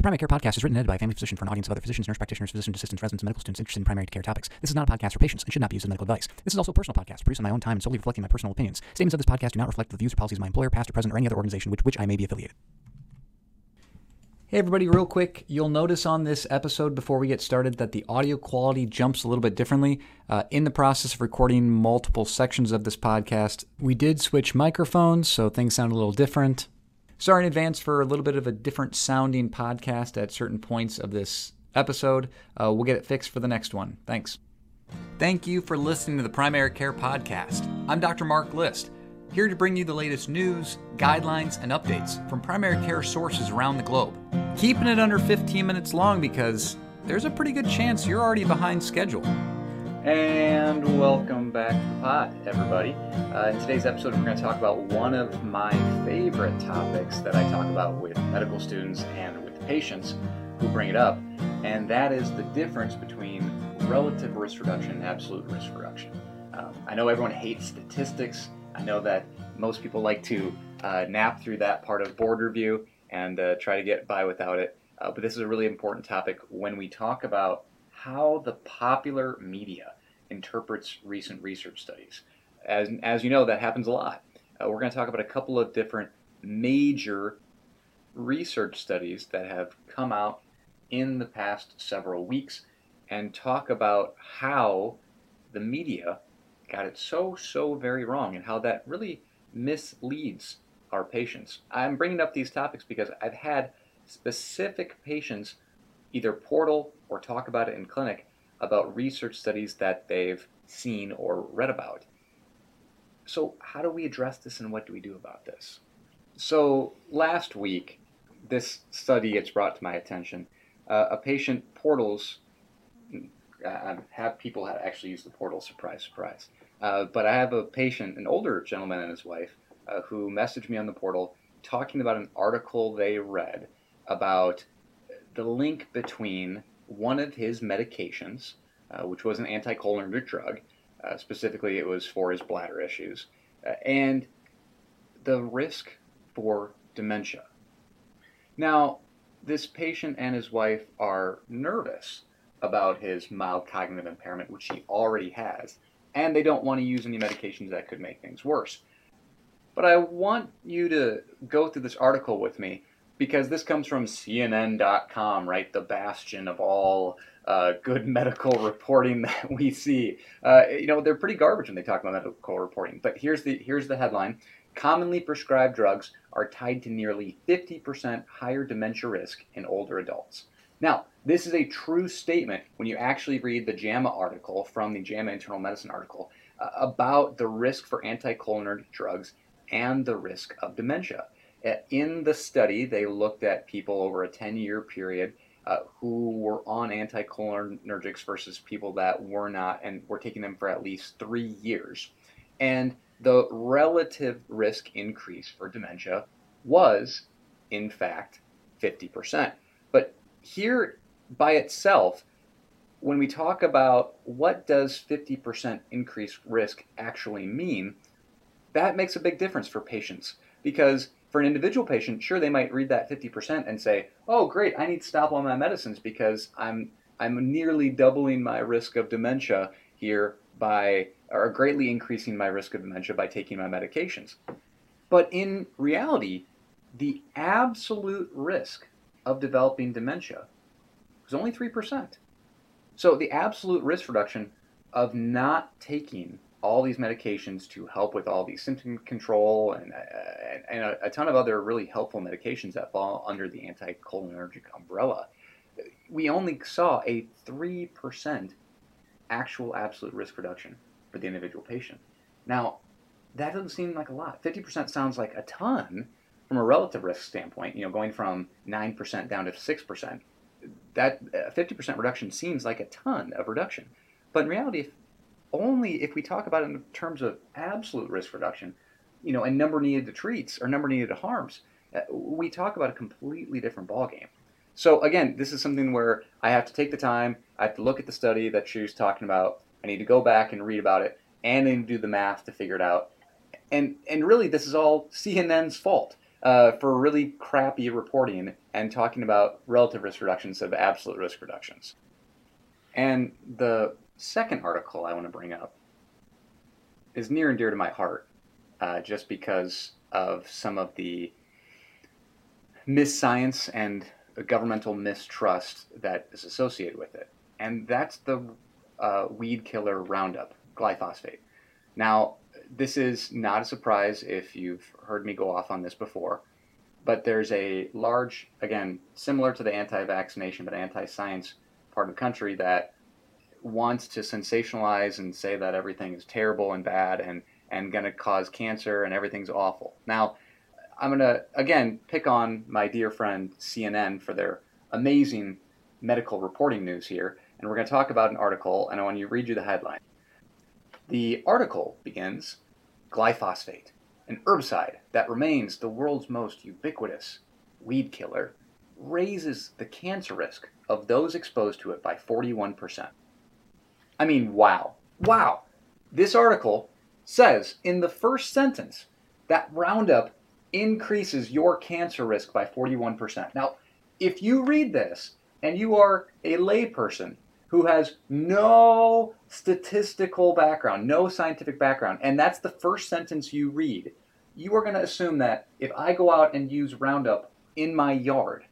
The Primary Care Podcast is written and edited by a family physician for an audience of other physicians, nurse practitioners, physician assistants, residents, and medical students interested in primary care topics. This is not a podcast for patients and should not be used as medical advice. This is also a personal podcast produced on my own time and solely reflecting my personal opinions. Statements of this podcast do not reflect the views or policies of my employer, past or present, or any other organization with which I may be affiliated. Hey, everybody, real quick, you'll notice on this episode before we get started that the audio quality jumps a little bit differently. Uh, in the process of recording multiple sections of this podcast, we did switch microphones, so things sound a little different. Sorry in advance for a little bit of a different sounding podcast at certain points of this episode. Uh, we'll get it fixed for the next one. Thanks. Thank you for listening to the Primary Care Podcast. I'm Dr. Mark List, here to bring you the latest news, guidelines, and updates from primary care sources around the globe. Keeping it under 15 minutes long because there's a pretty good chance you're already behind schedule. And welcome back to the pod, everybody. Uh, in today's episode, we're going to talk about one of my favorite topics that I talk about with medical students and with patients who bring it up, and that is the difference between relative risk reduction and absolute risk reduction. Um, I know everyone hates statistics. I know that most people like to uh, nap through that part of board review and uh, try to get by without it. Uh, but this is a really important topic when we talk about how the popular media interprets recent research studies. As, as you know, that happens a lot. Uh, we're going to talk about a couple of different major research studies that have come out in the past several weeks and talk about how the media got it so, so very wrong and how that really misleads our patients. I'm bringing up these topics because I've had specific patients either portal or talk about it in clinic about research studies that they've seen or read about. So, how do we address this and what do we do about this? So, last week, this study gets brought to my attention. Uh, a patient portals, I have people actually use the portal, surprise, surprise. Uh, but I have a patient, an older gentleman and his wife, uh, who messaged me on the portal talking about an article they read about the link between one of his medications, uh, which was an anticholinergic drug. Uh, specifically, it was for his bladder issues, uh, and the risk for dementia. Now, this patient and his wife are nervous about his mild cognitive impairment, which he already has, and they don't want to use any medications that could make things worse. But I want you to go through this article with me because this comes from CNN.com, right? The bastion of all uh, good medical reporting that we see. Uh, you know, they're pretty garbage when they talk about medical reporting. But here's the here's the headline: Commonly prescribed drugs are tied to nearly 50% higher dementia risk in older adults. Now, this is a true statement when you actually read the JAMA article from the JAMA Internal Medicine article uh, about the risk for anticholinergic drugs and the risk of dementia. Uh, in the study, they looked at people over a 10 year period uh, who were on anticholinergics versus people that were not and were taking them for at least three years. And the relative risk increase for dementia was, in fact, 50%. But here by itself, when we talk about what does 50% increased risk actually mean, that makes a big difference for patients because for an individual patient, sure, they might read that 50% and say, oh, great, I need to stop all my medicines because I'm, I'm nearly doubling my risk of dementia here by, or greatly increasing my risk of dementia by taking my medications. But in reality, the absolute risk of developing dementia was only 3%. So the absolute risk reduction of not taking all these medications to help with all these symptom control and, uh, and a, a, ton of other really helpful medications that fall under the anticholinergic umbrella. We only saw a 3% actual absolute risk reduction for the individual patient. Now, that doesn't seem like a lot. 50% sounds like a ton from a relative risk standpoint, you know, going from 9% down to 6%. That 50% uh, reduction seems like a ton of reduction. But in reality, only if we talk about it in terms of absolute risk reduction, you know, and number needed to treats or number needed to harms, uh, we talk about a completely different ballgame. So again, this is something where I have to take the time, I have to look at the study that she was talking about, I need to go back and read about it, and then do the math to figure it out. And and really, this is all CNN's fault. uh, for really crappy reporting and talking about relative risk reductions of absolute risk reductions. And the second article I want to bring up is near and dear to my heart, uh, just because of some of the misscience and governmental mistrust that is associated with it. And that's the uh, weed killer Roundup, glyphosate. Now, this is not a surprise if you've heard me go off on this before, but there's a large, again, similar to the anti vaccination but anti science part of the country that wants to sensationalize and say that everything is terrible and bad and, and going to cause cancer and everything's awful. Now, I'm going to, again, pick on my dear friend CNN for their amazing medical reporting news here, and we're going to talk about an article, and I want to read you the headline. The article begins Glyphosate, an herbicide that remains the world's most ubiquitous weed killer, raises the cancer risk of those exposed to it by 41%. I mean, wow. Wow. This article says in the first sentence that Roundup increases your cancer risk by 41%. Now, if you read this and you are a layperson who has no statistical background, no scientific background, and that's the first sentence you read, you are going to assume that if I go out and use Roundup in my yard,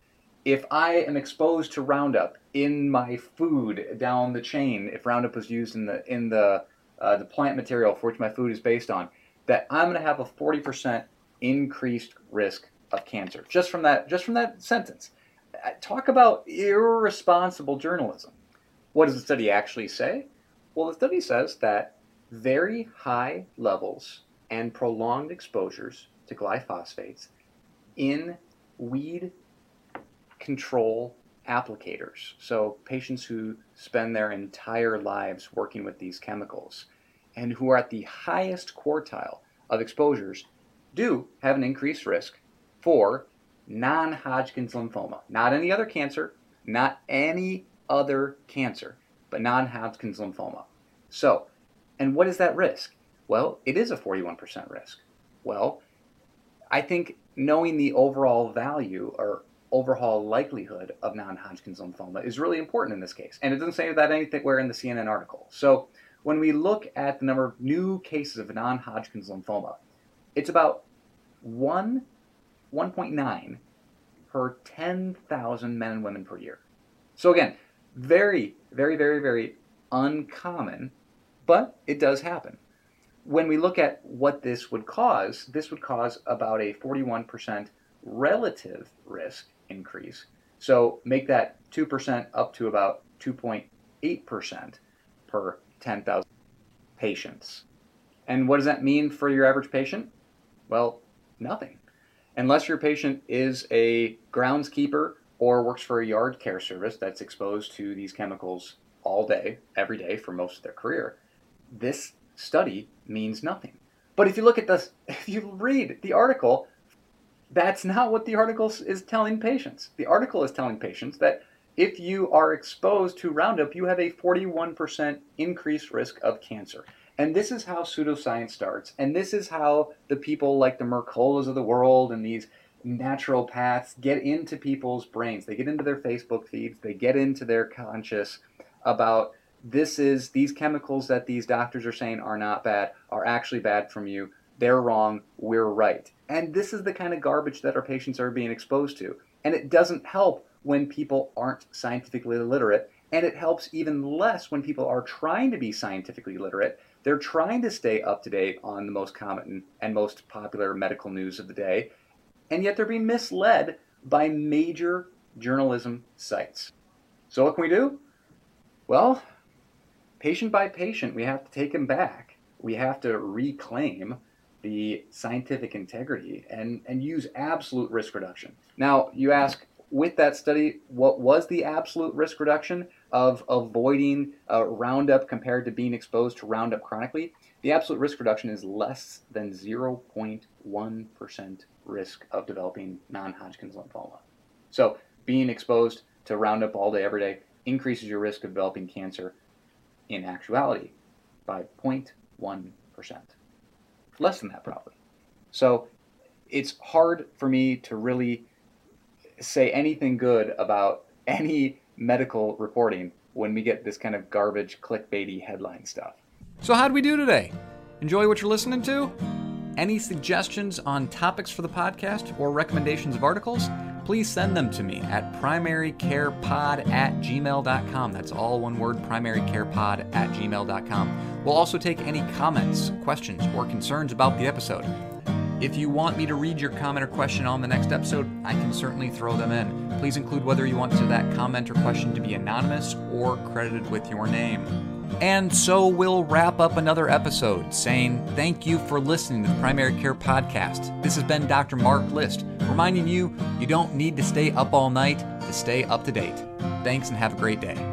if I am exposed to Roundup in my food down the chain, if Roundup was used in the in the uh, the plant material for which my food is based on, that I'm going to have a 40% increased risk of cancer just from that just from that sentence. Uh, talk about irresponsible journalism. What does the study actually say? Well, the study says that very high levels and prolonged exposures to glyphosates in weed control applicators, so patients who spend their entire lives working with these chemicals and who are at the highest quartile of exposures, do have an increased risk for non Hodgkin's lymphoma. Not any other cancer, not any other cancer, but non Hodgkin's lymphoma. So, and what is that risk? Well, it is a 41% risk. Well, I think knowing the overall value or overall likelihood of non-Hodgkin's lymphoma is really important in this case. And it doesn't say that anywhere in the CNN article. So when we look at the number of new cases of non-Hodgkin's lymphoma, it's about 1, 1.9 per 10,000 men and women per year. So again, very, very, very, very uncommon, but it does happen. When we look at what this would cause, this would cause about a 41% relative risk increase. So make that 2% up to about 2.8% per 10,000 patients. And what does that mean for your average patient? Well, nothing. Unless your patient is a groundskeeper or works for a yard care service that's exposed to these chemicals all day, every day for most of their career, this study means nothing. But if you look at this, if you read the article, that's not what the article is telling patients. The article is telling patients that if you are exposed to Roundup, you have a 41% increased risk of cancer. And this is how pseudoscience starts. And this is how the people like the Mercolas of the world and these naturopaths get into people's brains. They get into their Facebook feeds, they get into their conscious about this is these chemicals that these doctors are saying are not bad are actually bad from you. They're wrong, we're right. And this is the kind of garbage that our patients are being exposed to. And it doesn't help when people aren't scientifically literate. And it helps even less when people are trying to be scientifically literate. They're trying to stay up to date on the most common and most popular medical news of the day. And yet they're being misled by major journalism sites. So, what can we do? Well, patient by patient, we have to take them back. We have to reclaim the scientific integrity and, and use absolute risk reduction. Now, you ask, with that study, what was the absolute risk reduction of avoiding uh, Roundup compared to being exposed to Roundup chronically? The absolute risk reduction is less than 0.1% risk of developing non Hodgkin's lymphoma. So, being exposed to Roundup all day, every day, increases your risk of developing cancer in actuality by 0.1% less than that probably. So it's hard for me to really say anything good about any medical reporting when we get this kind of garbage clickbaity headline stuff. So, how'd we do today? Enjoy what you're listening to? Any suggestions on topics for the podcast or recommendations of articles? Please send them to me at primarycarepod at gmail.com. That's all one word, primarycarepod at gmail.com. We'll also take any comments, questions, or concerns about the episode. If you want me to read your comment or question on the next episode, I can certainly throw them in. Please include whether you want that comment or question to be anonymous or credited with your name. And so we'll wrap up another episode saying thank you for listening to the Primary Care Podcast. This has been Dr. Mark List, reminding you you don't need to stay up all night to stay up to date. Thanks and have a great day.